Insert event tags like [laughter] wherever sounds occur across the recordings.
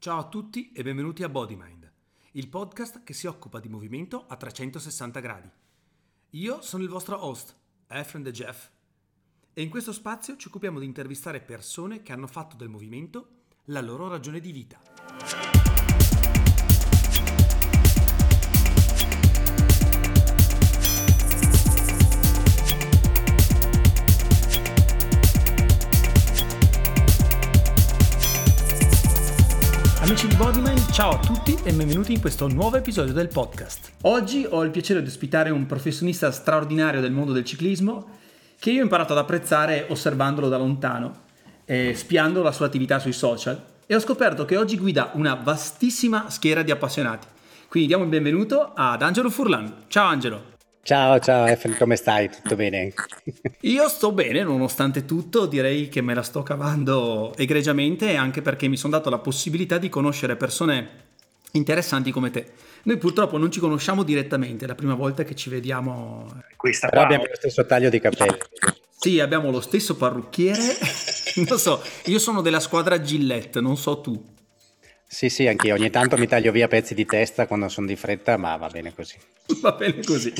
Ciao a tutti e benvenuti a BodyMind, il podcast che si occupa di movimento a 360 gradi. Io sono il vostro host, Efren De Jeff, e in questo spazio ci occupiamo di intervistare persone che hanno fatto del movimento la loro ragione di vita. Amici di Bodyman, ciao a tutti e benvenuti in questo nuovo episodio del podcast. Oggi ho il piacere di ospitare un professionista straordinario del mondo del ciclismo che io ho imparato ad apprezzare osservandolo da lontano e spiando la sua attività sui social e ho scoperto che oggi guida una vastissima schiera di appassionati. Quindi diamo il benvenuto ad Angelo Furlan. Ciao Angelo. Ciao, ciao Efren, come stai? Tutto bene? Io sto bene, nonostante tutto, direi che me la sto cavando egregiamente anche perché mi sono dato la possibilità di conoscere persone interessanti come te. Noi purtroppo non ci conosciamo direttamente, è la prima volta che ci vediamo. Questa Però abbiamo lo stesso taglio di capelli. Sì, abbiamo lo stesso parrucchiere. [laughs] non so, io sono della squadra Gillette, non so tu. Sì, sì, anch'io. Ogni tanto mi taglio via pezzi di testa quando sono di fretta, ma va bene così. Va bene così.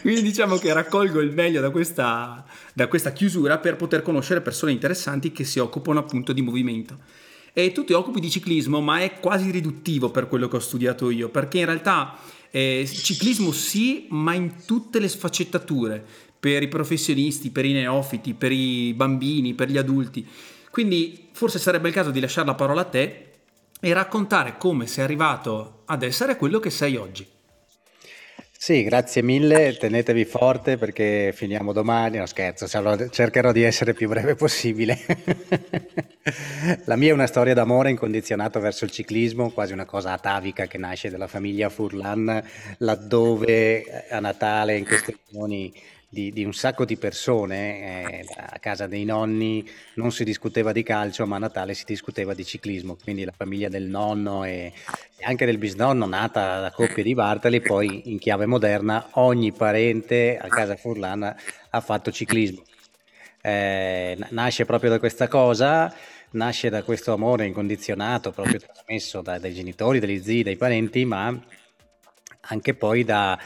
Quindi diciamo che raccolgo il meglio da questa, da questa chiusura per poter conoscere persone interessanti che si occupano appunto di movimento. E tu ti occupi di ciclismo, ma è quasi riduttivo per quello che ho studiato io, perché in realtà eh, ciclismo sì, ma in tutte le sfaccettature, per i professionisti, per i neofiti, per i bambini, per gli adulti. Quindi forse sarebbe il caso di lasciare la parola a te e raccontare come sei arrivato ad essere quello che sei oggi. Sì, grazie mille, tenetevi forte perché finiamo domani, no scherzo, cercherò di essere più breve possibile. [laughs] La mia è una storia d'amore incondizionato verso il ciclismo, quasi una cosa atavica che nasce dalla famiglia Furlan, laddove a Natale in queste riunioni di, di, un sacco di persone. Eh, a casa dei nonni non si discuteva di calcio, ma a Natale si discuteva di ciclismo. Quindi la famiglia del nonno e, e anche del bisnonno, nata da coppie di Bartali, poi in chiave moderna, ogni parente a casa Furlana ha fatto ciclismo. Eh, nasce proprio da questa cosa, nasce da questo amore incondizionato, proprio trasmesso da, dai genitori, dagli zii, dai parenti, ma anche poi da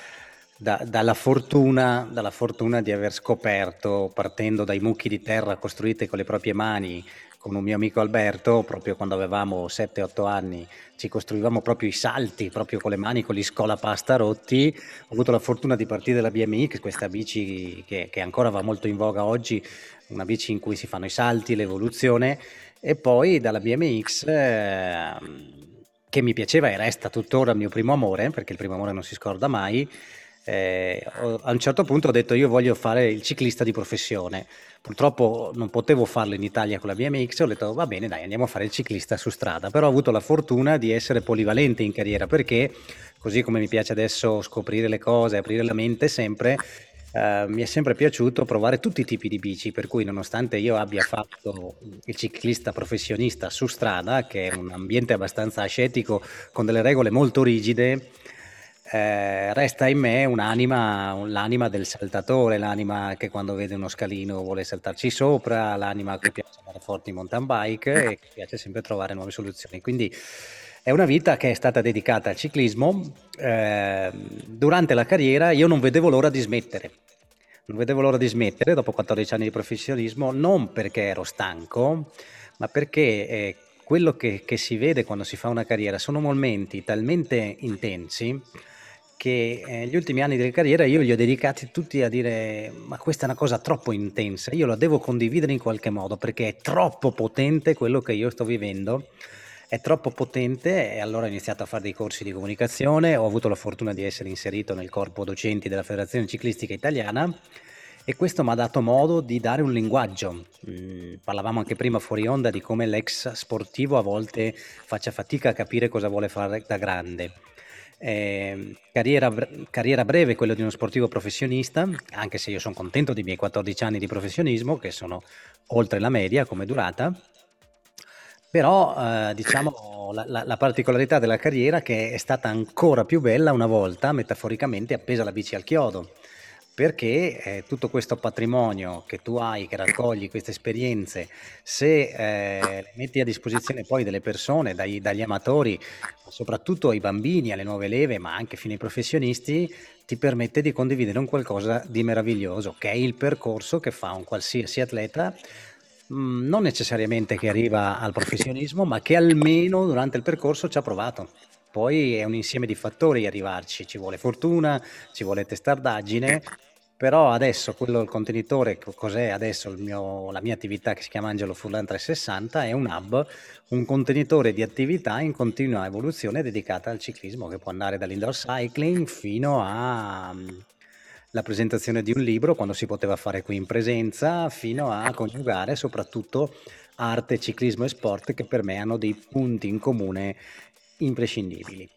da, dalla, fortuna, dalla, fortuna, di aver scoperto, partendo dai mucchi di terra costruiti con le proprie mani, con un mio amico Alberto, proprio quando avevamo 7-8 anni, ci costruivamo proprio i salti, proprio con le mani, con gli scolapasta rotti. Ho avuto la fortuna di partire dalla BMX, questa bici che, che ancora va molto in voga oggi, una bici in cui si fanno i salti, l'evoluzione, e poi dalla BMX... Eh, che mi piaceva e resta tuttora il mio primo amore, perché il primo amore non si scorda mai, eh, a un certo punto ho detto io voglio fare il ciclista di professione. Purtroppo non potevo farlo in Italia con la BMX, ho detto va bene dai andiamo a fare il ciclista su strada, però ho avuto la fortuna di essere polivalente in carriera perché così come mi piace adesso scoprire le cose, aprire la mente sempre, Uh, mi è sempre piaciuto provare tutti i tipi di bici, per cui nonostante io abbia fatto il ciclista professionista su strada, che è un ambiente abbastanza ascetico con delle regole molto rigide, eh, resta in me un'anima, l'anima del saltatore, l'anima che quando vede uno scalino vuole saltarci sopra, l'anima che piace andare forti in mountain bike e che piace sempre trovare nuove soluzioni. Quindi è una vita che è stata dedicata al ciclismo. Eh, durante la carriera io non vedevo l'ora di smettere. Non vedevo l'ora di smettere dopo 14 anni di professionismo, non perché ero stanco, ma perché eh, quello che, che si vede quando si fa una carriera sono momenti talmente intensi che eh, gli ultimi anni della carriera io li ho dedicati tutti a dire ma questa è una cosa troppo intensa, io la devo condividere in qualche modo perché è troppo potente quello che io sto vivendo, è troppo potente e allora ho iniziato a fare dei corsi di comunicazione, ho avuto la fortuna di essere inserito nel corpo docenti della Federazione Ciclistica Italiana e questo mi ha dato modo di dare un linguaggio. Mm, parlavamo anche prima fuori onda di come l'ex sportivo a volte faccia fatica a capire cosa vuole fare da grande eh, carriera, carriera, breve, quello di uno sportivo professionista, anche se io sono contento dei miei 14 anni di professionismo, che sono oltre la media come durata, però eh, diciamo la, la, la, particolarità della carriera che è stata ancora più bella una volta, metaforicamente, appesa la bici al chiodo. Perché eh, tutto questo patrimonio che tu hai, che raccogli, queste esperienze, se eh, metti a disposizione poi delle persone, dai, dagli amatori, soprattutto ai bambini, alle nuove leve, ma anche fino ai professionisti, ti permette di condividere un qualcosa di meraviglioso, che è il percorso che fa un qualsiasi atleta mm, non necessariamente che arriva al professionismo, ma che almeno durante il percorso ci ha provato. Poi è un insieme di fattori arrivarci, ci vuole fortuna, ci vuole testardaggine, però adesso quello, il contenitore, cos'è adesso mio, la mia attività che si chiama Angelo Furlan 360, è un hub, un contenitore di attività in continua evoluzione dedicata al ciclismo che può andare dall'indoor cycling fino alla mm, presentazione di un libro quando si poteva fare qui in presenza, fino a coniugare soprattutto arte, ciclismo e sport che per me hanno dei punti in comune imprescindibili.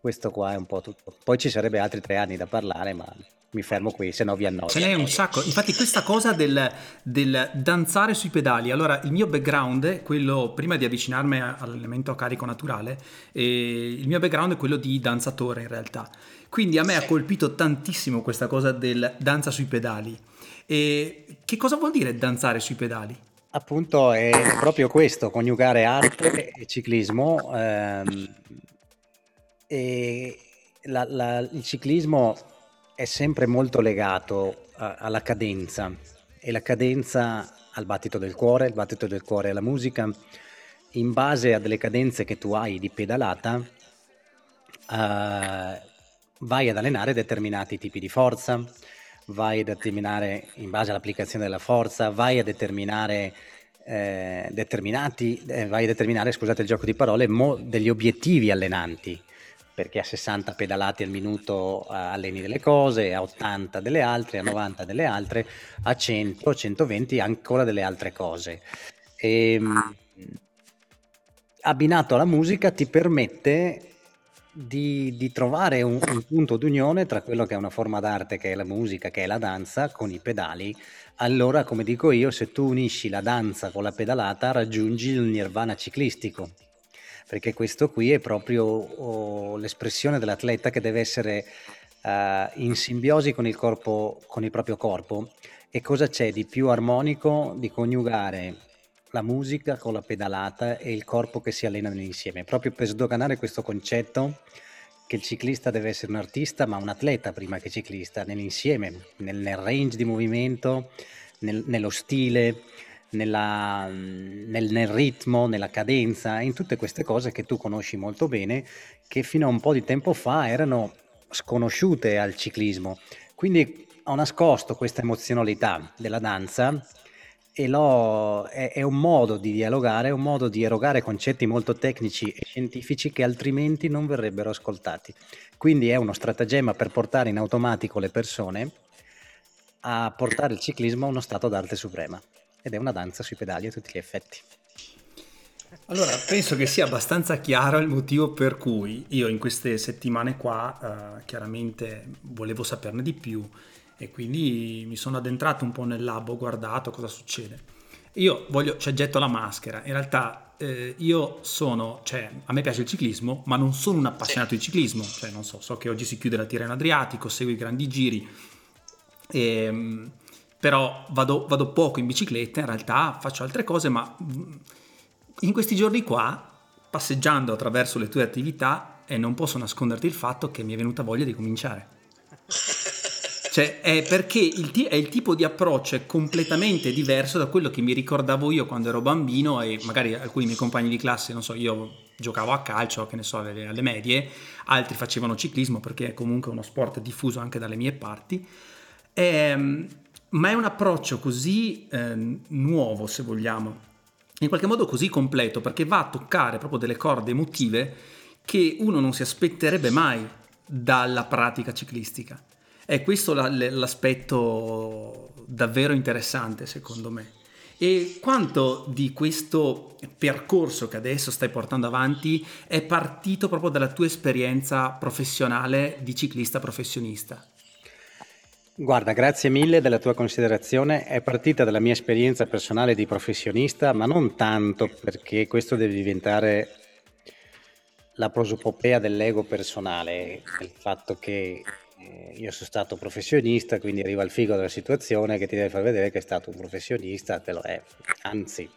Questo qua è un po' tutto. Poi ci sarebbe altri tre anni da parlare, ma mi fermo qui, se no vi annoio. Ce n'è un sacco. Infatti, questa cosa del, del, danzare sui pedali. Allora, il mio background è quello, prima di avvicinarmi all'elemento a carico naturale, il mio background è quello di danzatore in realtà. Quindi a me ha colpito tantissimo questa cosa del danza sui pedali. E che cosa vuol dire danzare sui pedali? Appunto, è proprio questo: coniugare arte e ciclismo. Ehm, e la, la, il ciclismo è sempre molto legato a, alla cadenza e la cadenza al battito del cuore, il battito del cuore alla musica. In base a delle cadenze che tu hai di pedalata, uh, vai ad allenare determinati tipi di forza, vai a determinare, in base all'applicazione della forza, vai a determinare eh, determinati, eh, vai a determinare, scusate il gioco di parole, mo, degli obiettivi allenanti perché a 60 pedalate al minuto alleni delle cose, a 80 delle altre, a 90 delle altre, a 100, 120 ancora delle altre cose. E, ehm, abbinato alla musica ti permette di, di trovare un, un, punto d'unione tra quello che è una forma d'arte, che è la musica, che è la danza, con i pedali. Allora, come dico io, se tu unisci la danza con la pedalata, raggiungi il nirvana ciclistico perché questo qui è proprio oh, l'espressione dell'atleta che deve essere uh, in simbiosi con il, corpo, con il proprio corpo. E cosa c'è di più armonico di coniugare la musica con la pedalata e il corpo che si allenano insieme, proprio per sdoganare questo concetto che il ciclista deve essere un artista, ma un atleta prima che ciclista, nell'insieme, nel, nel range di movimento, nel, nello stile, nella, nel, nel, ritmo, nella cadenza, in tutte queste cose che tu conosci molto bene, che fino a un po' di tempo fa erano sconosciute al ciclismo. Quindi ho nascosto questa emozionalità della danza e è, è, un modo di dialogare, è un modo di erogare concetti molto tecnici e scientifici che altrimenti non verrebbero ascoltati. Quindi è uno stratagemma per portare in automatico le persone a portare il ciclismo a uno stato d'arte suprema ed è una danza sui pedali a tutti gli effetti. Allora, penso che sia abbastanza chiaro il motivo per cui io in queste settimane qua eh, chiaramente volevo saperne di più e quindi mi sono addentrato un po' nel lab, ho guardato cosa succede. Io voglio, cioè getto la maschera, in realtà eh, io sono, cioè a me piace il ciclismo, ma non sono un appassionato di ciclismo, cioè non so, so che oggi si chiude la Tirreno Adriatico, seguo i grandi giri e ehm, però vado, vado poco in bicicletta, in realtà faccio altre cose, ma mm, in questi giorni qua, passeggiando attraverso le tue attività, e non posso nasconderti il fatto che mi è venuta voglia di cominciare. [laughs] Cioè, è perché il t- è il tipo di approccio è completamente diverso da quello che mi ricordavo io quando ero bambino e magari alcuni miei compagni di classe, non so, io giocavo a calcio, che ne so, alle, alle medie, altri facevano ciclismo perché è comunque uno sport diffuso anche dalle mie parti. E, ehm, ma è un approccio così eh, nuovo, se vogliamo, in qualche modo così completo, perché va a toccare proprio delle corde emotive che uno non si aspetterebbe mai dalla pratica ciclistica. È questo l'aspetto davvero interessante, secondo me. E quanto di questo percorso che adesso stai portando avanti è partito proprio dalla tua esperienza professionale di ciclista professionista? Guarda, grazie mille della tua considerazione. È partita dalla mia esperienza personale di professionista, ma non tanto perché questo deve diventare la prosopopea dell'ego personale, il fatto che io sono stato professionista, quindi arriva il figo della situazione che ti deve far vedere che è stato un professionista, te lo è. Anzi,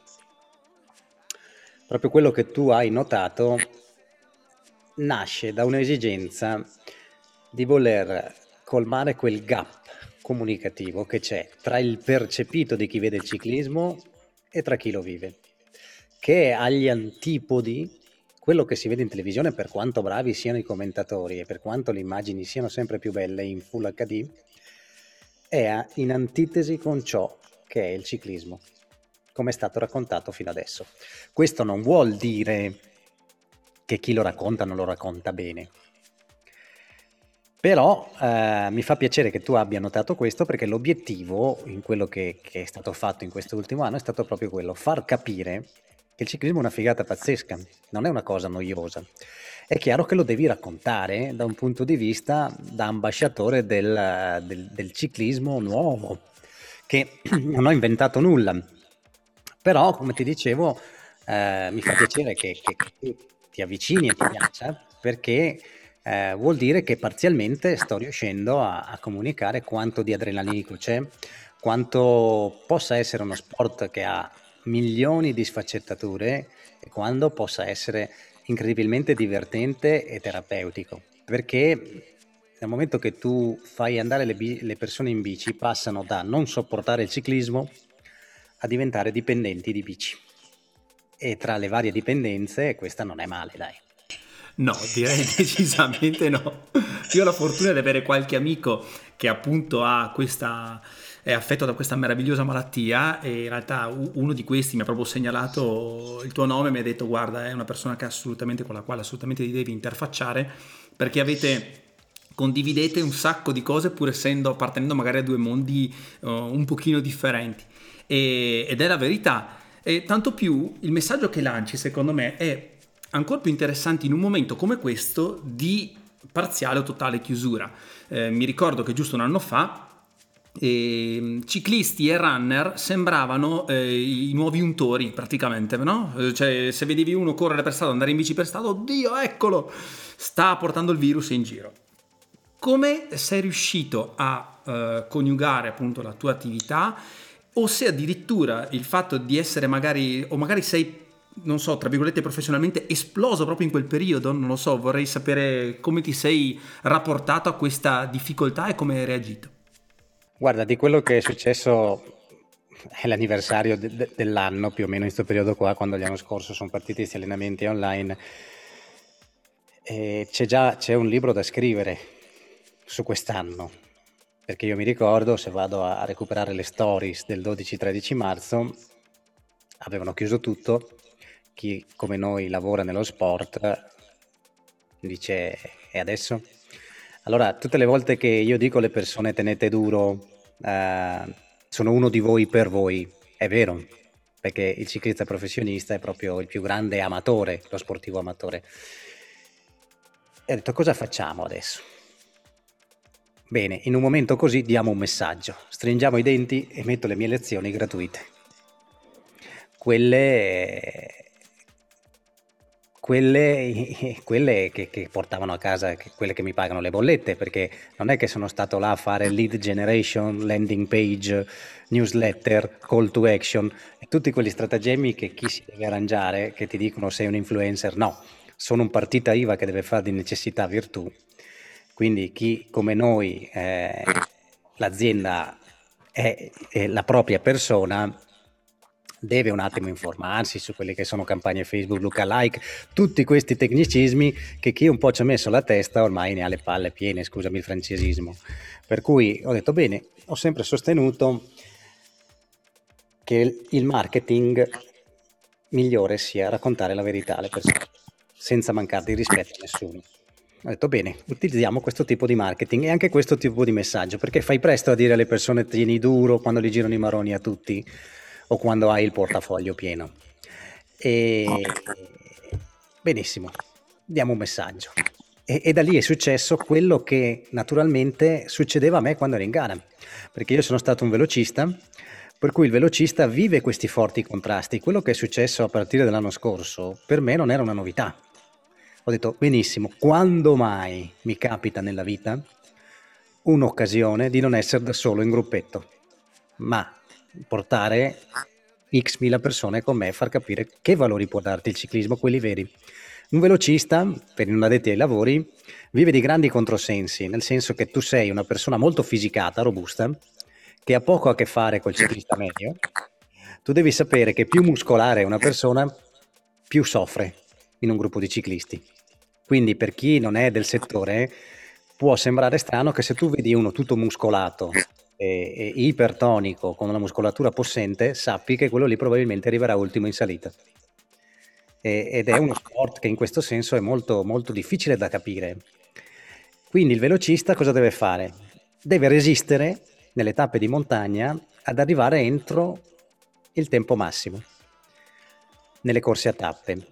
proprio quello che tu hai notato nasce da un'esigenza di voler colmare quel gap comunicativo che c'è tra il percepito di chi vede il ciclismo e tra chi lo vive, che è agli antipodi quello che si vede in televisione, per quanto bravi siano i commentatori e per quanto le immagini siano sempre più belle in Full HD, è in antitesi con ciò che è il ciclismo, come è stato raccontato fino adesso. Questo non vuol dire che chi lo racconta non lo racconta bene. Però eh, mi fa piacere che tu abbia notato questo perché l'obiettivo in quello che, che è stato fatto in questo ultimo anno è stato proprio quello, far capire che il ciclismo è una figata pazzesca, non è una cosa noiosa. È chiaro che lo devi raccontare da un punto di vista da ambasciatore del, del, del ciclismo nuovo, che [clears throat] non ho inventato nulla. Però, come ti dicevo, eh, mi fa piacere che, che, che, ti avvicini e ti piaccia, perché eh, vuol dire che parzialmente sto riuscendo a, a comunicare quanto di adrenalinico c'è, quanto possa essere uno sport che ha milioni di sfaccettature e quando possa essere incredibilmente divertente e terapeutico. Perché nel momento che tu fai andare le, bi- le persone in bici, passano da non sopportare il ciclismo a diventare dipendenti di bici. E tra le varie dipendenze, questa non è male, dai. No, direi [laughs] decisamente no. Io ho la fortuna di avere qualche amico che appunto questa è affetto da questa meravigliosa malattia e in realtà uno di questi mi ha proprio segnalato il tuo nome e mi ha detto guarda è una persona con la quale assolutamente ti devi interfacciare perché avete condividete un sacco di cose pur essendo appartenendo magari a due mondi uh, un pochino differenti e, ed è la verità e tanto più il messaggio che lanci secondo me è ancora più interessante in un momento come questo di parziale o totale chiusura. Eh, mi ricordo che giusto un anno fa e ehm, ciclisti e runner sembravano eh, i nuovi untori praticamente, no? Eh, cioè, se vedevi uno correre per strada, andare in bici per strada, oddio, eccolo, sta portando il virus in giro. Come sei riuscito a eh, coniugare appunto la tua attività o se addirittura il fatto di essere magari, o magari sei, non so, tra virgolette professionalmente esploso proprio in quel periodo, non lo so, vorrei sapere come ti sei rapportato a questa difficoltà e come hai reagito. Guarda, di quello che è successo è l'anniversario de- de- dell'anno, più o meno in questo periodo qua, quando l'anno scorso sono partiti questi allenamenti online. E c'è già c'è un libro da scrivere su quest'anno, perché io mi ricordo, se vado a, recuperare le stories del 12-13 marzo, avevano chiuso tutto, chi come noi lavora nello sport dice e adesso? Allora, tutte le volte che io dico alle persone tenete duro, eh, sono uno di voi per voi, è vero, perché il ciclista professionista è proprio il più grande amatore, lo sportivo amatore. E ho detto cosa facciamo adesso? Bene, in un momento così diamo un messaggio, stringiamo i denti e metto le mie lezioni gratuite. Quelle quelle, [laughs] quelle che, che, portavano a casa, che, quelle che mi pagano le bollette, perché non è che sono stato là a fare lead generation, landing page, newsletter, call to action, e tutti quegli stratagemmi che chi si deve arrangiare, che ti dicono sei un influencer, no, sono un partita IVA che deve fare di necessità virtù, quindi chi come noi, eh, l'azienda è, è la propria persona, deve un attimo informarsi su quelle che sono campagne Facebook, lookalike, tutti questi tecnicismi che chi un po' ci ha messo la testa ormai ne ha le palle piene, scusami il francesismo. Per cui ho detto bene, ho sempre sostenuto che il marketing migliore sia raccontare la verità alle persone, senza mancare di rispetto a nessuno. Ho detto bene, utilizziamo questo tipo di marketing e anche questo tipo di messaggio, perché fai presto a dire alle persone tieni duro quando li girano i maroni a tutti o quando hai il portafoglio pieno. E... Benissimo, diamo un messaggio. E, e, da lì è successo quello che naturalmente succedeva a me quando ero in gara, perché io sono stato un velocista, per cui il velocista vive questi forti contrasti. Quello che è successo a partire dall'anno scorso per me non era una novità. Ho detto benissimo, quando mai mi capita nella vita un'occasione di non essere da solo in gruppetto, ma portare x mila persone con me e far capire che valori può darti il ciclismo, quelli veri. Un velocista, per non addetti ai lavori, vive di grandi controsensi, nel senso che tu sei una persona molto fisicata, robusta, che ha poco a che fare col ciclista medio. Tu devi sapere che più muscolare è una persona, più soffre in un gruppo di ciclisti. Quindi per chi non è del settore, può sembrare strano che se tu vedi uno tutto muscolato e, e ipertonico con una muscolatura possente, sappi che quello lì probabilmente arriverà ultimo in salita ed è uno sport che in questo senso è molto, molto difficile da capire. Quindi il velocista cosa deve fare? Deve resistere nelle tappe di montagna ad arrivare entro il tempo massimo nelle corse a tappe.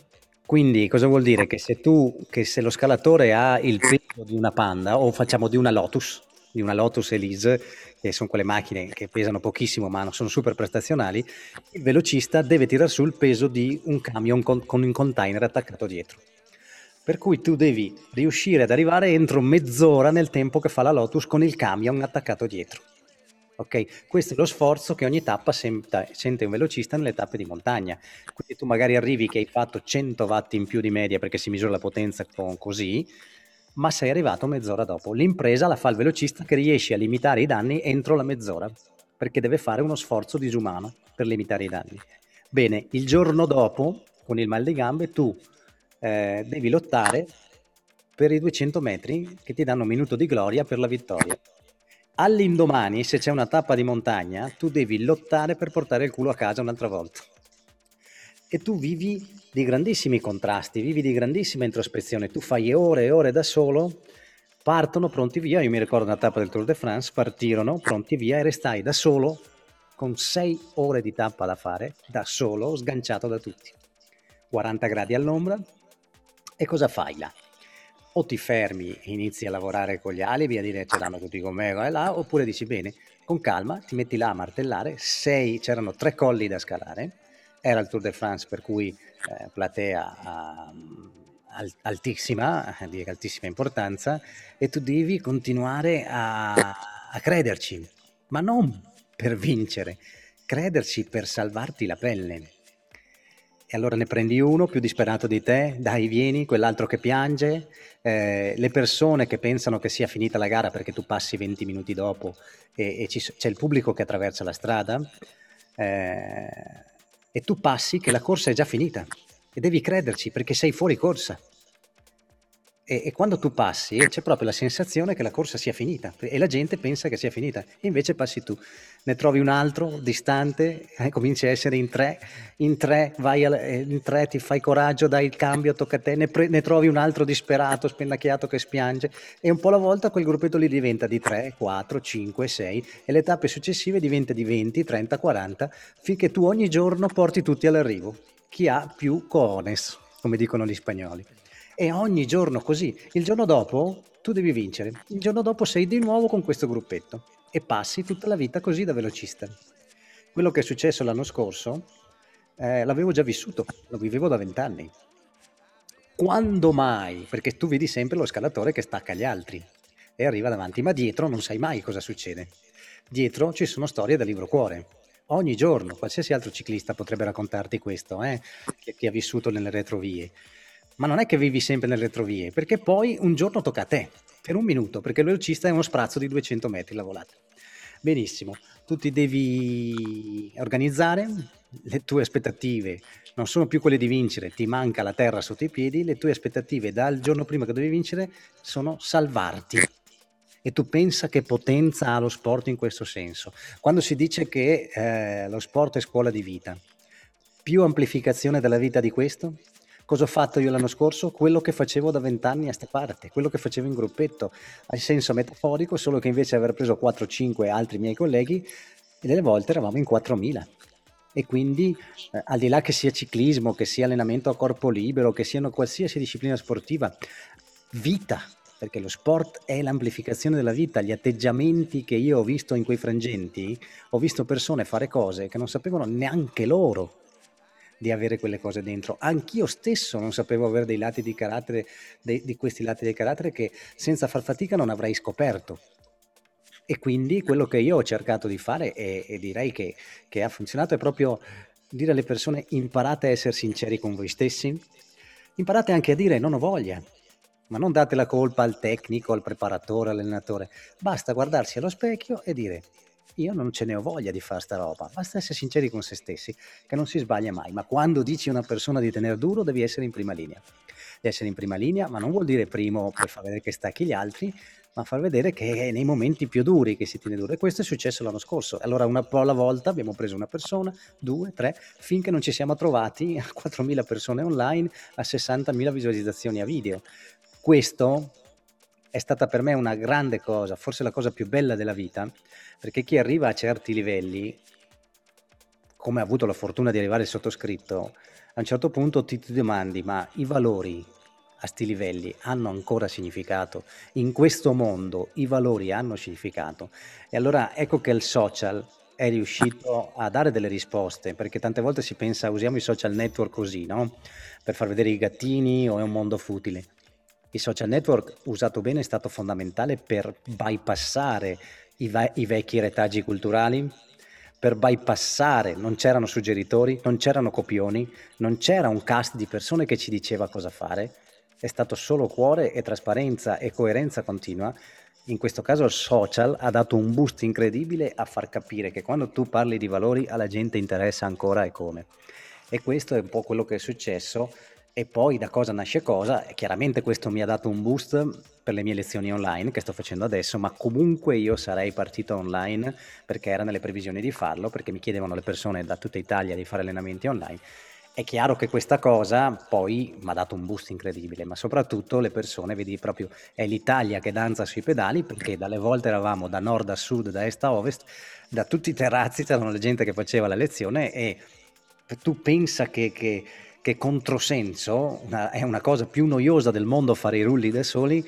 Quindi cosa vuol dire? Che se tu, che se lo scalatore ha il peso di una Panda o facciamo di una Lotus, di una Lotus Elise, che sono quelle macchine che pesano pochissimo ma sono super prestazionali, il velocista deve tirare su il peso di un camion con, con un container attaccato dietro. Per cui tu devi riuscire ad arrivare entro mezz'ora nel tempo che fa la Lotus con il camion attaccato dietro. Ok, questo è lo sforzo che ogni tappa senta, sente un velocista nelle tappe di montagna. Quindi tu magari arrivi che hai fatto 100 watt in più di media perché si misura la potenza con così, ma sei arrivato mezz'ora dopo. L'impresa la fa il velocista che riesce a limitare i danni entro la mezz'ora, perché deve fare uno sforzo disumano per limitare i danni. Bene, il giorno dopo, con il mal di gambe, tu eh, devi lottare per i 200 metri che ti danno un minuto di gloria per la vittoria. All'indomani, se c'è una tappa di montagna, tu devi lottare per portare il culo a casa un'altra volta. E tu vivi di grandissimi contrasti, vivi di grandissima introspezione, tu fai ore e ore da solo, partono pronti via, io mi ricordo una tappa del Tour de France, partirono pronti via e restai da solo con sei ore di tappa da fare, da solo, sganciato da tutti. 40 gradi all'ombra e cosa fai là? O ti fermi e inizi a lavorare con gli alibi, a dire ce l'hanno tutti con me là, oppure dici bene, con calma, ti metti là a martellare, sei, c'erano tre colli da scalare, era il Tour de France per cui eh, platea uh, altissima, di altissima importanza, e tu devi continuare a, a crederci, ma non per vincere, crederci per salvarti la pelle. E allora ne prendi uno più disperato di te, dai vieni, quell'altro che piange, eh, le persone che pensano che sia finita la gara perché tu passi 20 minuti dopo e, e ci, c'è il pubblico che attraversa la strada, eh, e tu passi che la corsa è già finita e devi crederci perché sei fuori corsa. E, e, quando tu passi c'è proprio la sensazione che la corsa sia finita e la gente pensa che sia finita. Invece passi tu, ne trovi un altro distante, eh, cominci a essere in tre, in tre, vai al, eh, in tre, ti fai coraggio, dai il cambio, tocca a te, ne, pre, ne, trovi un altro disperato, spennacchiato che spiange e un po' alla volta quel gruppetto lì diventa di 3, 4, 5, 6 e le tappe successive diventa di 20, 30, 40 finché tu ogni giorno porti tutti all'arrivo, chi ha più cones, come dicono gli spagnoli e ogni giorno così. Il giorno dopo tu devi vincere, il giorno dopo sei di nuovo con questo gruppetto e passi tutta la vita così da velocista. Quello che è successo l'anno scorso eh, l'avevo già vissuto, lo vivevo da vent'anni. Quando mai? Perché tu vedi sempre lo scalatore che stacca gli altri e arriva davanti, ma dietro non sai mai cosa succede. Dietro ci sono storie da libro cuore. Ogni giorno, qualsiasi altro ciclista potrebbe raccontarti questo, eh, che, che ha vissuto nelle retrovie ma non è che vivi sempre nelle retrovie, perché poi un giorno tocca a te, per un minuto, perché il velocista è uno sprazzo di 200 metri la volata. Benissimo, tu ti devi organizzare, le tue aspettative non sono più quelle di vincere, ti manca la terra sotto i piedi, le tue aspettative dal giorno prima che devi vincere sono salvarti. E tu pensa che potenza ha lo sport in questo senso. Quando si dice che eh, lo sport è scuola di vita, più amplificazione della vita di questo? Cosa ho fatto io l'anno scorso? Quello che facevo da vent'anni a sta parte, quello che facevo in gruppetto, a senso metaforico, solo che invece di aver preso 4-5 altri miei colleghi, delle volte eravamo in 4.000. E quindi, eh, al di là che sia ciclismo, che sia allenamento a corpo libero, che siano qualsiasi disciplina sportiva, vita, perché lo sport è l'amplificazione della vita, gli atteggiamenti che io ho visto in quei frangenti, ho visto persone fare cose che non sapevano neanche loro di avere quelle cose dentro. Anch'io stesso non sapevo avere dei lati di carattere, dei, di questi lati di carattere che senza far fatica non avrei scoperto. E quindi quello che io ho cercato di fare e, e direi che, che ha funzionato è proprio dire alle persone imparate a essere sinceri con voi stessi, imparate anche a dire non ho voglia, ma non date la colpa al tecnico, al preparatore, all'allenatore, basta guardarsi allo specchio e dire io non ce ne ho voglia di fare sta roba, basta essere sinceri con se stessi, che non si sbaglia mai, ma quando dici a una persona di tenere duro devi essere in prima linea. Devi essere in prima linea, ma non vuol dire primo per far vedere che stacchi gli altri, ma far vedere che è nei momenti più duri che si tiene duro. E questo è successo l'anno scorso. Allora, una po' alla volta abbiamo preso una persona, due, tre, finché non ci siamo trovati a 4.000 persone online, a 60.000 visualizzazioni a video. Questo è stata per me una grande cosa, forse la cosa più bella della vita, perché chi arriva a certi livelli, come ha avuto la fortuna di arrivare il sottoscritto, a un certo punto ti, ti domandi, ma i valori a sti livelli hanno ancora significato? In questo mondo i valori hanno significato? E allora ecco che il social è riuscito a dare delle risposte, perché tante volte si pensa usiamo i social network così, no? Per far vedere i gattini o è un mondo futile. Il social network usato bene è stato fondamentale per bypassare i, va- i vecchi retaggi culturali, per bypassare, non c'erano suggeritori, non c'erano copioni, non c'era un cast di persone che ci diceva cosa fare, è stato solo cuore e trasparenza e coerenza continua. In questo caso il social ha dato un boost incredibile a far capire che quando tu parli di valori alla gente interessa ancora e come. E questo è un po' quello che è successo e poi da cosa nasce cosa, chiaramente questo mi ha dato un boost per le mie lezioni online che sto facendo adesso, ma comunque io sarei partito online perché era nelle previsioni di farlo, perché mi chiedevano le persone da tutta Italia di fare allenamenti online. È chiaro che questa cosa poi mi ha dato un boost incredibile, ma soprattutto le persone, vedi proprio, è l'Italia che danza sui pedali, perché dalle volte eravamo da nord a sud, da est a ovest, da tutti i terrazzi c'erano la gente che faceva la lezione e tu pensa che, che, che controsenso una, è una cosa più noiosa del mondo fare i rulli da soli,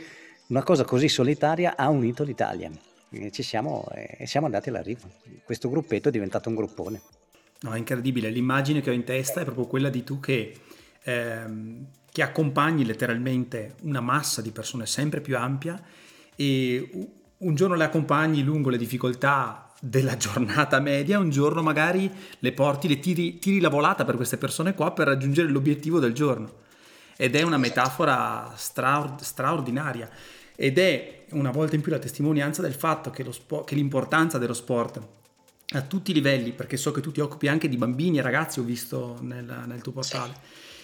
una cosa così solitaria ha unito l'Italia. E ci siamo, e siamo andati all'arrivo. Questo gruppetto è diventato un gruppone. No, è incredibile. L'immagine che ho in testa è proprio quella di tu che, ehm, che accompagni letteralmente una massa di persone sempre più ampia e un giorno le accompagni lungo le difficoltà della giornata media, un giorno magari le porti, le tiri, tiri la volata per queste persone qua per raggiungere l'obiettivo del giorno. Ed è una metafora straord- straordinaria. Ed è una volta in più la testimonianza del fatto che, spo- che l'importanza dello sport a tutti i livelli, perché so che tu ti occupi anche di bambini e ragazzi, ho visto nel, nel tuo portale,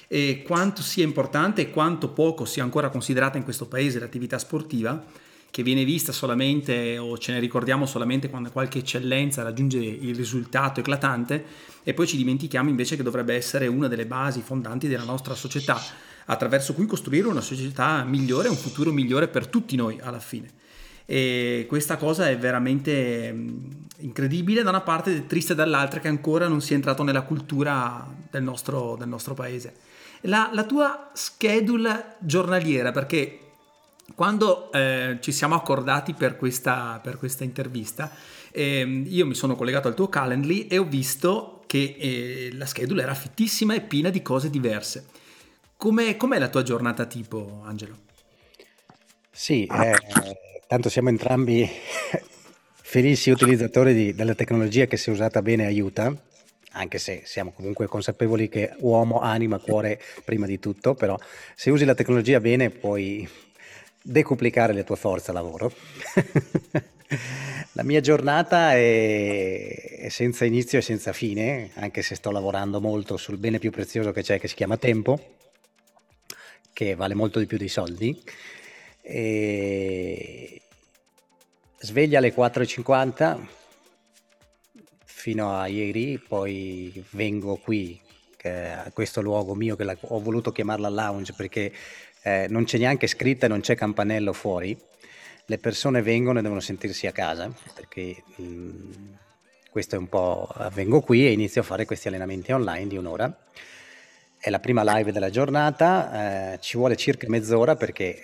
e quanto sia importante e quanto poco sia ancora considerata in questo paese l'attività sportiva, che viene vista solamente o ce ne ricordiamo solamente quando qualche eccellenza raggiunge il risultato eclatante e poi ci dimentichiamo invece che dovrebbe essere una delle basi fondanti della nostra società, attraverso cui costruire una società migliore, un futuro migliore per tutti noi alla fine. E questa cosa è veramente incredibile da una parte e triste dall'altra che ancora non sia entrato nella cultura del nostro, del nostro paese. La, la, tua schedule giornaliera, perché quando eh, ci siamo accordati per questa, per questa intervista, eh, io mi sono collegato al tuo Calendly e ho visto che eh, la schedule era fittissima e piena di cose diverse. Com'è, com'è la tua giornata tipo, Angelo? Sì, eh, Tanto siamo entrambi [laughs] felici utilizzatori di, della tecnologia che se usata bene aiuta, anche se siamo comunque consapevoli che uomo, anima, cuore prima di tutto, però se usi la tecnologia bene puoi decuplicare le tue forze lavoro. [laughs] la mia giornata è, senza inizio e senza fine, anche se sto lavorando molto sul bene più prezioso che c'è, che si chiama tempo, che vale molto di più dei soldi e... Sveglia alle 4.50 fino a ieri, poi vengo qui a questo luogo mio che ho voluto chiamarla lounge perché eh, non c'è neanche scritta non c'è campanello fuori. Le persone vengono e devono sentirsi a casa perché mh, mm, questo è un po'. Vengo qui e inizio a fare questi allenamenti online di un'ora. È la prima live della giornata, eh, ci vuole circa mezz'ora perché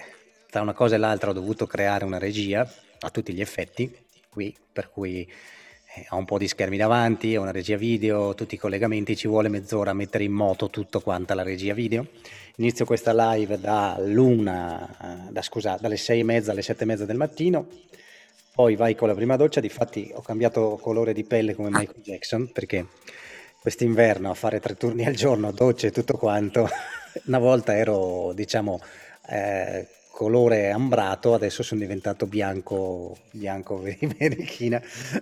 tra una cosa e l'altra ho dovuto creare una regia a tutti gli effetti qui, per cui eh, ho un po' di schermi davanti, ho una regia video, tutti i collegamenti, ci vuole mezz'ora a mettere in moto tutto quanto la regia video. Inizio questa live dall'una, da, scusa, dalle sei e mezza alle sette e mezza del mattino, poi vai con la prima doccia, difatti ho cambiato colore di pelle come Michael Jackson perché quest'inverno a fare tre turni al giorno, docce e tutto quanto, [laughs] una volta ero diciamo eh, colore ambrato, adesso sono diventato bianco, bianco [laughs] verichina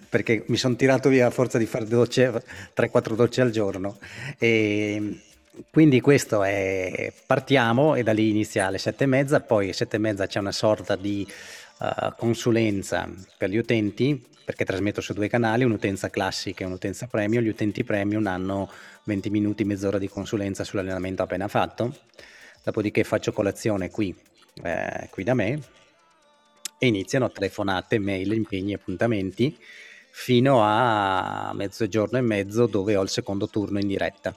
perché mi sono tirato via a forza di fare docce, 3-4 docce al giorno. E quindi questo è, partiamo e da lì inizia alle sette e mezza, poi alle sette e mezza c'è una sorta di uh, consulenza per gli utenti, perché trasmetto su due canali, un'utenza classica e un'utenza premium, gli utenti premium hanno 20 minuti, mezz'ora di consulenza sull'allenamento appena fatto, dopodiché faccio colazione qui, eh, qui da me e iniziano telefonate, mail, impegni, appuntamenti fino a mezzogiorno e mezzo dove ho il secondo turno in diretta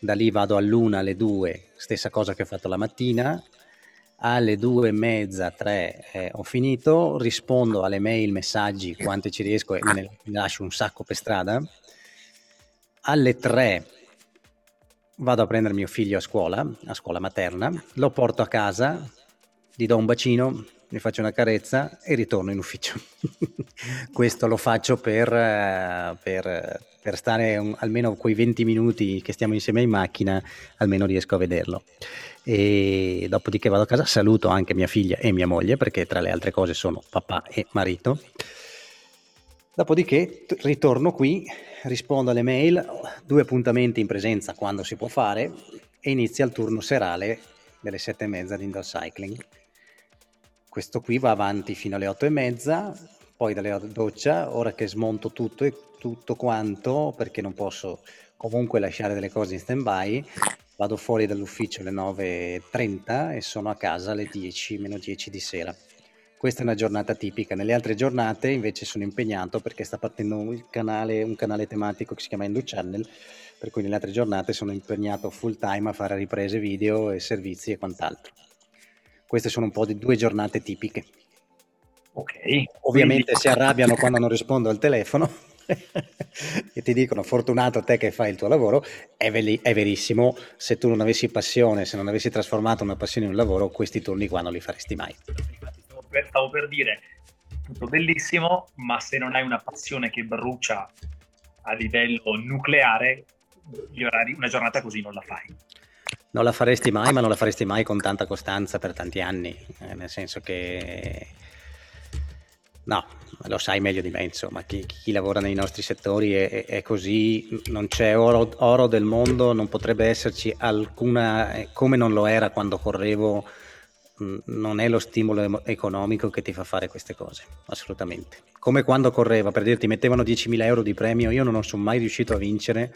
da lì vado all'una alle due, stessa cosa che ho fatto la mattina, alle due e mezza, tre eh, ho finito, rispondo alle mail, messaggi, quante ci riesco e me ne lascio un sacco per strada. Alle tre vado a prendere mio figlio a scuola, a scuola materna, lo porto a casa, gli do un bacino, gli faccio una carezza e ritorno in ufficio. [laughs] Questo lo faccio per, eh, per, per stare un, almeno quei 20 minuti che stiamo insieme in macchina, almeno riesco a vederlo. E dopodiché vado a casa, saluto anche mia figlia e mia moglie, perché tra le altre cose sono papà e marito. Dopodiché ritorno qui, rispondo alle mail, due appuntamenti in presenza quando si può fare e inizia il turno serale delle sette e mezza di indoor cycling. Questo qui va avanti fino alle otto e mezza, poi dalle doccia, ora che smonto tutto e tutto quanto, perché non posso comunque lasciare delle cose in stand by, vado fuori dall'ufficio alle 9.30 e sono a casa alle 10, meno 10 di sera. Questa è una giornata tipica. Nelle altre giornate invece sono impegnato perché sta partendo canale, un canale tematico che si chiama Endo Channel, per cui nelle altre giornate sono impegnato full time a fare riprese video e servizi e quant'altro. Queste sono un po' di due giornate tipiche. Ok. Ovviamente quindi... si arrabbiano quando non rispondo al telefono [laughs] e ti dicono fortunato te che fai il tuo lavoro, è, ve- è, verissimo, se tu non avessi passione, se non avessi trasformato una passione in un lavoro, questi turni qua non li faresti mai. Per, stavo per dire, tutto bellissimo, ma se non hai una passione che brucia a livello nucleare, orari, una giornata così non la fai. Non la faresti mai, ma non la faresti mai con tanta costanza per tanti anni, eh, nel senso che No, lo sai meglio di me, insomma, chi, chi lavora nei nostri settori è, è così, non c'è oro, oro, del mondo, non potrebbe esserci alcuna, eh, come non lo era quando correvo, non è lo stimolo economico che ti fa fare queste cose, assolutamente. Come quando correva, per dirti, mettevano 10.000 euro di premio, io non sono mai riuscito a vincere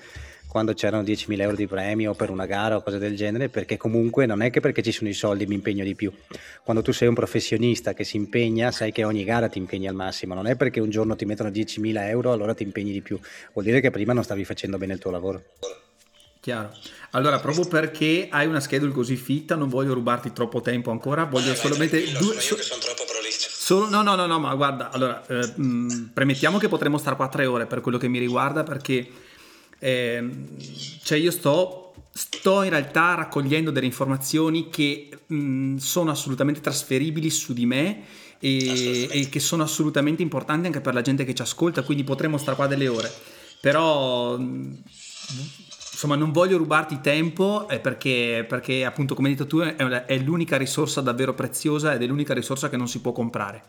quando c'erano 10.000 euro di premio per una gara o cose del genere, perché comunque non è che perché ci sono i soldi mi impegno di più. Quando tu sei un professionista che si impegna, sai che ogni gara ti impegni al massimo, non è perché un giorno ti mettono 10.000 euro allora ti impegni di più, vuol dire che prima non stavi facendo bene il tuo lavoro. Chiaro. Allora, proprio perché hai una schedule così fitta, non voglio rubarti troppo tempo ancora, voglio eh, solamente due... So, sono troppo prolisso. Solo, no, no, no, no, ma guarda, allora, eh, mh, premettiamo che potremmo stare qua tre ore per quello che mi riguarda, perché eh, cioè io sto, sto, in realtà raccogliendo delle informazioni che mh, sono assolutamente trasferibili su di me e, e, che sono assolutamente importanti anche per la gente che ci ascolta, quindi potremmo stare qua delle ore. Però insomma non voglio rubarti tempo eh, perché, perché, appunto come hai detto tu è, l'unica risorsa davvero preziosa ed è l'unica risorsa che non si può comprare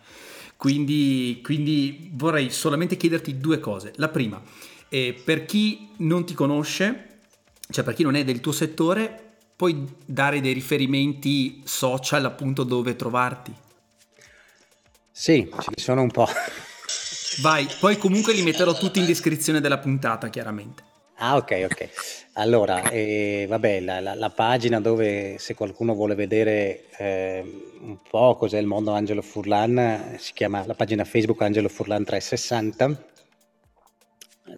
quindi, quindi vorrei solamente chiederti due cose la prima e per chi non ti conosce, cioè per chi non è del tuo settore, puoi dare dei riferimenti social appunto dove trovarti? Sì, ce ne sono un po'. Vai, poi comunque li metterò tutti in descrizione della puntata, chiaramente. Ah, ok, ok. Allora, eh, vabbè, la, la, la, pagina dove se qualcuno vuole vedere eh, un po' cos'è il mondo Angelo Furlan, si chiama la pagina Facebook Angelo Furlan 360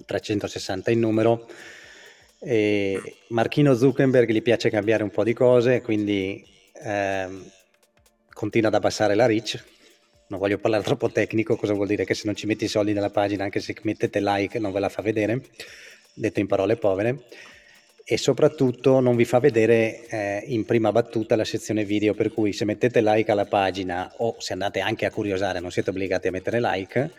360 in numero. E Marchino Zuckerberg gli piace cambiare un po' di cose, quindi ehm, continua ad abbassare la reach. Non voglio parlare troppo tecnico, cosa vuol dire che se non ci metti i soldi nella pagina, anche se mettete like, non ve la fa vedere, detto in parole povere. e soprattutto non vi fa vedere eh, in prima battuta la sezione video, per cui se mettete like alla pagina o se andate anche a curiosare, non siete obbligati a mettere like,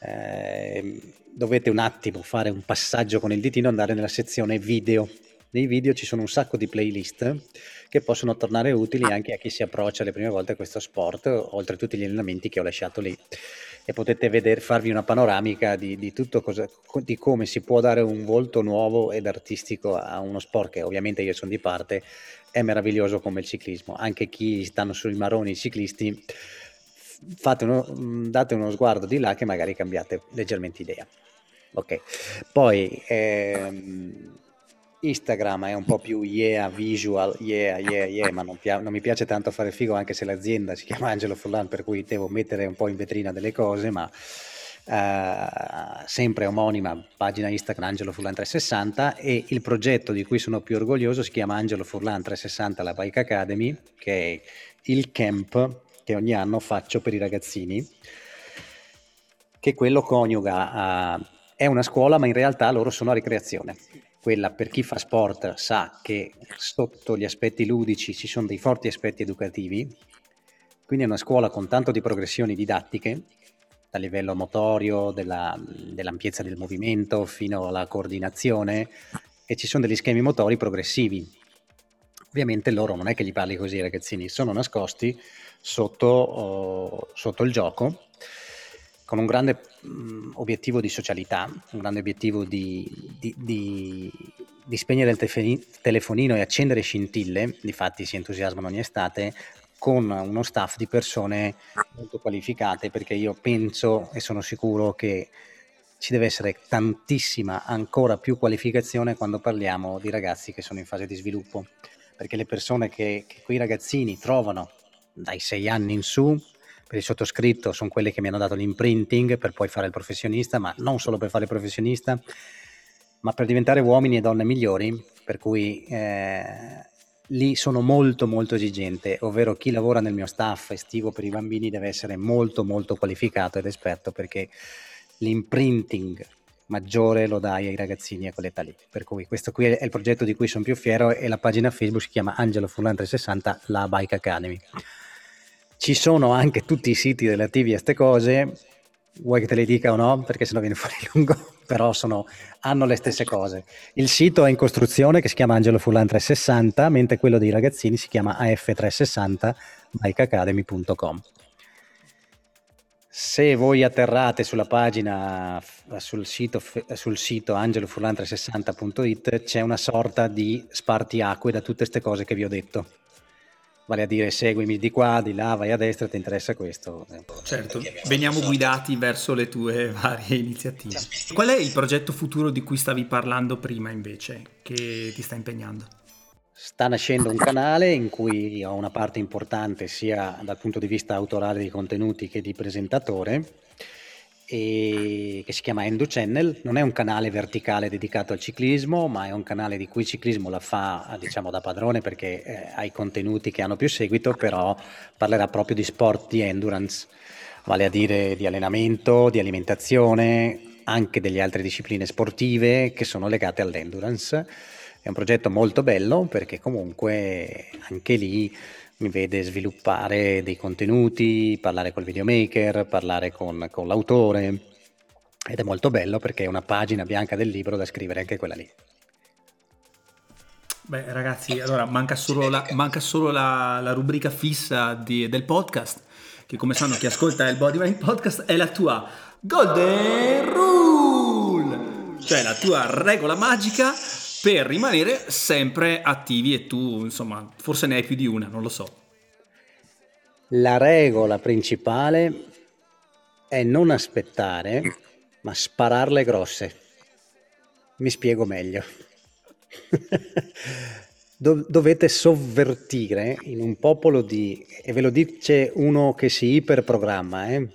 eh, dovete un attimo fare un passaggio con il ditino e andare nella sezione video. Nei video ci sono un sacco di playlist che possono tornare utili anche a chi si approccia le prime volte a questo sport, oltre a tutti gli allenamenti che ho lasciato lì e potete vedere, farvi una panoramica di, di tutto cosa, di come si può dare un volto nuovo ed artistico a uno sport che ovviamente io sono di parte, è meraviglioso come il ciclismo. Anche chi stanno sui maroni i ciclisti, uno, date uno sguardo di là che magari cambiate leggermente idea. Ok, poi ehm, Instagram è un po' più yeah, visual, yeah, yeah, yeah, ma non, pia- non, mi piace tanto fare figo anche se l'azienda si chiama Angelo Furlan, per cui devo mettere un po' in vetrina delle cose, ma uh, sempre omonima pagina Instagram Angelo Furlan 360 e il progetto di cui sono più orgoglioso si chiama Angelo Furlan 360 la Bike Academy, che è il camp che ogni anno faccio per i ragazzini, che quello coniuga a... è una scuola, ma in realtà loro sono a ricreazione quella per chi fa sport sa che sotto gli aspetti ludici ci sono dei forti aspetti educativi, quindi è una scuola con tanto di progressioni didattiche, dal livello motorio, della, dell'ampiezza del movimento fino alla coordinazione, e ci sono degli schemi motori progressivi. Ovviamente loro non è che gli parli così, ragazzini, sono nascosti sotto, oh, sotto il gioco con un grande mh, mm, obiettivo di socialità, un grande obiettivo di, di, di, di spegnere il telefonino e accendere scintille, difatti si entusiasmano ogni estate, con uno staff di persone molto qualificate, perché io penso e sono sicuro che ci deve essere tantissima ancora più qualificazione quando parliamo di ragazzi che sono in fase di sviluppo, perché le persone che, che quei ragazzini trovano dai sei anni in su per il sottoscritto sono quelli che mi hanno dato l'imprinting per poi fare il professionista, ma non solo per fare il professionista, ma per diventare uomini e donne migliori, per cui eh, lì sono molto molto esigente, ovvero chi lavora nel mio staff estivo per i bambini deve essere molto molto qualificato ed esperto perché l'imprinting maggiore lo dai ai ragazzini a quell'età lì. Per cui questo qui è il progetto di cui sono più fiero e la pagina Facebook si chiama Angelo Furlan 360, la Bike Academy. Ci sono anche tutti i siti relativi a queste cose, vuoi che te li dica o no? Perché sennò viene fuori [laughs] lungo, però sono, hanno le stesse cose. Il sito è in costruzione che si chiama Angelo Furlan 360, mentre quello dei ragazzini si chiama AF360 bikeacademy.com. Se voi atterrate sulla pagina, sul sito, sul sito angelofurlan360.it c'è una sorta di spartiacque da tutte queste cose che vi ho detto vale a dire seguimi di qua, di là, vai a destra, ti interessa questo. Certo, veniamo guidati verso le tue [laughs] varie iniziative. Qual è il progetto futuro di cui stavi parlando prima invece, che ti sta impegnando? Sta nascendo un canale in cui ho una parte importante sia dal punto di vista autorale dei contenuti che di presentatore che si chiama Endo Channel, non è un canale verticale dedicato al ciclismo, ma è un canale di cui il ciclismo la fa diciamo da padrone perché eh, ha i contenuti che hanno più seguito, però parlerà proprio di sport di endurance, vale a dire di allenamento, di alimentazione, anche delle altre discipline sportive che sono legate all'endurance. È un progetto molto bello perché comunque anche lì mi vede sviluppare dei contenuti, parlare col videomaker, parlare con, con l'autore ed è molto bello perché è una pagina bianca del libro da scrivere anche quella lì. Beh ragazzi, allora manca solo la, manca solo la, la rubrica fissa di, del podcast, che come sanno chi ascolta il Bodyline Podcast è la tua Golden Rule, cioè la tua regola magica per rimanere sempre attivi e tu, insomma, forse ne hai più di una, non lo so. La regola principale è non aspettare, ma spararle grosse. Mi spiego meglio. [laughs] dovete sovvertire in un popolo di... e ve lo dice uno che si iperprogramma, eh?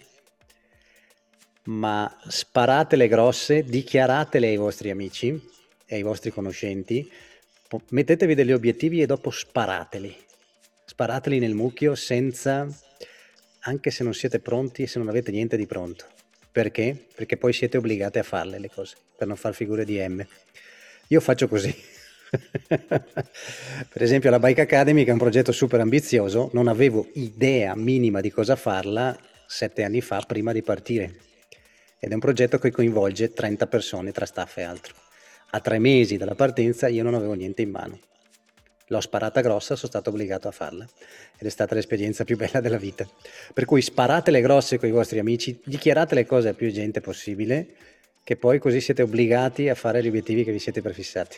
ma sparatele grosse, dichiaratele ai vostri amici e ai vostri conoscenti, mettetevi degli obiettivi e dopo sparateli. Sparateli nel mucchio senza, anche se non siete pronti e se non avete niente di pronto. Perché? Perché poi siete obbligati a farle le cose, per non far figure di M. Io faccio così. [laughs] per esempio la Bike Academy che è un progetto super ambizioso, non avevo idea minima di cosa farla sette anni fa prima di partire ed è un progetto che coinvolge 30 persone tra staff e altro. A tre mesi dalla partenza io non avevo niente in mano. L'ho sparata grossa, sono stato obbligato a farla ed è stata l'esperienza più bella della vita. Per cui sparatele grosse con i vostri amici, dichiarate le cose a più gente possibile, che poi così siete obbligati a fare gli obiettivi che vi siete prefissati.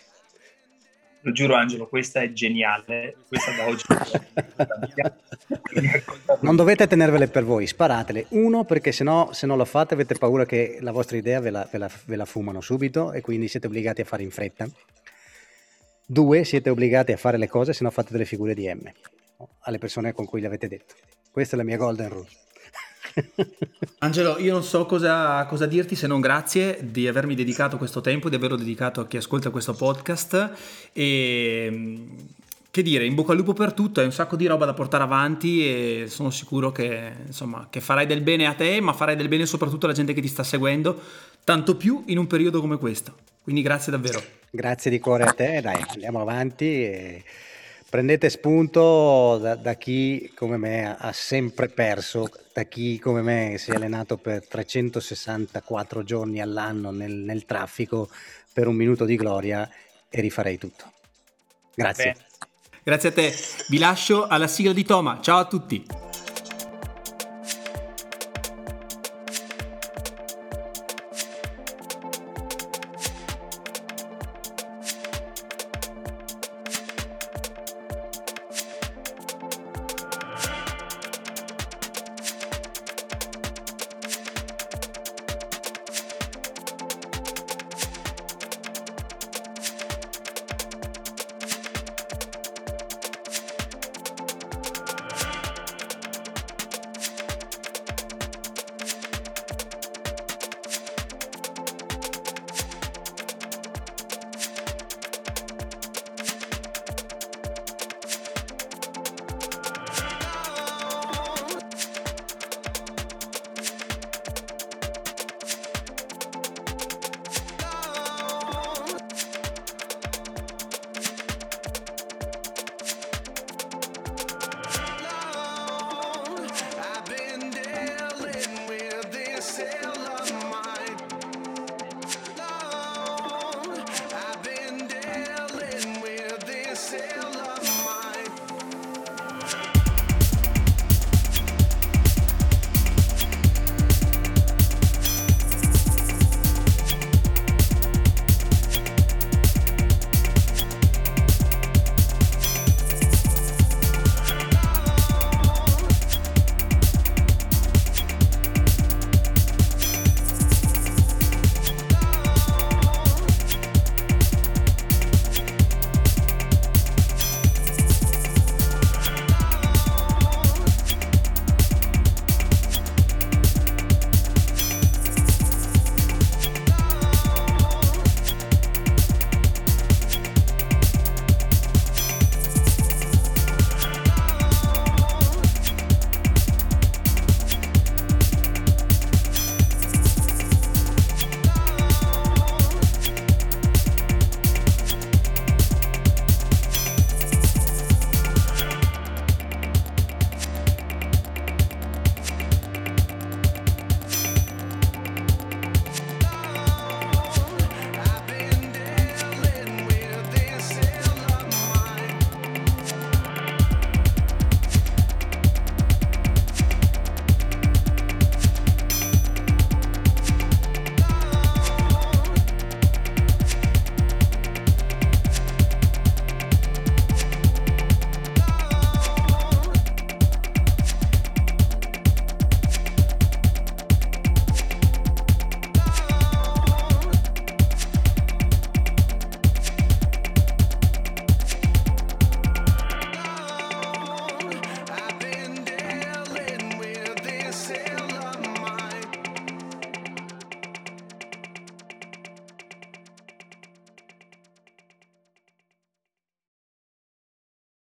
Lo giuro Angelo, questa è geniale, questa da oggi. [laughs] non dovete tenervele per voi, sparatele. Uno, perché sennò, se non lo fate avete paura che la vostra idea ve la, ve la, ve la fumano subito e quindi siete obbligati a fare in fretta. Due, siete obbligati a fare le cose se no fate delle figure di M alle persone con cui le avete detto. Questa è la mia golden rule. Angelo, io non so cosa, cosa, dirti se non grazie di avermi dedicato questo tempo, di averlo dedicato a chi ascolta questo podcast e che dire, in bocca al lupo per tutto, hai un sacco di roba da portare avanti e sono sicuro che, insomma, che farai del bene a te, ma farai del bene soprattutto alla gente che ti sta seguendo, tanto più in un periodo come questo. Quindi grazie davvero. Grazie di cuore a te, dai, andiamo avanti. E prendete spunto da, da, chi come me ha sempre perso, da chi come me si è allenato per 364 giorni all'anno nel, nel traffico per un minuto di gloria e rifarei tutto. Grazie. Grazie a te. Vi lascio alla sigla di Toma. Ciao a tutti.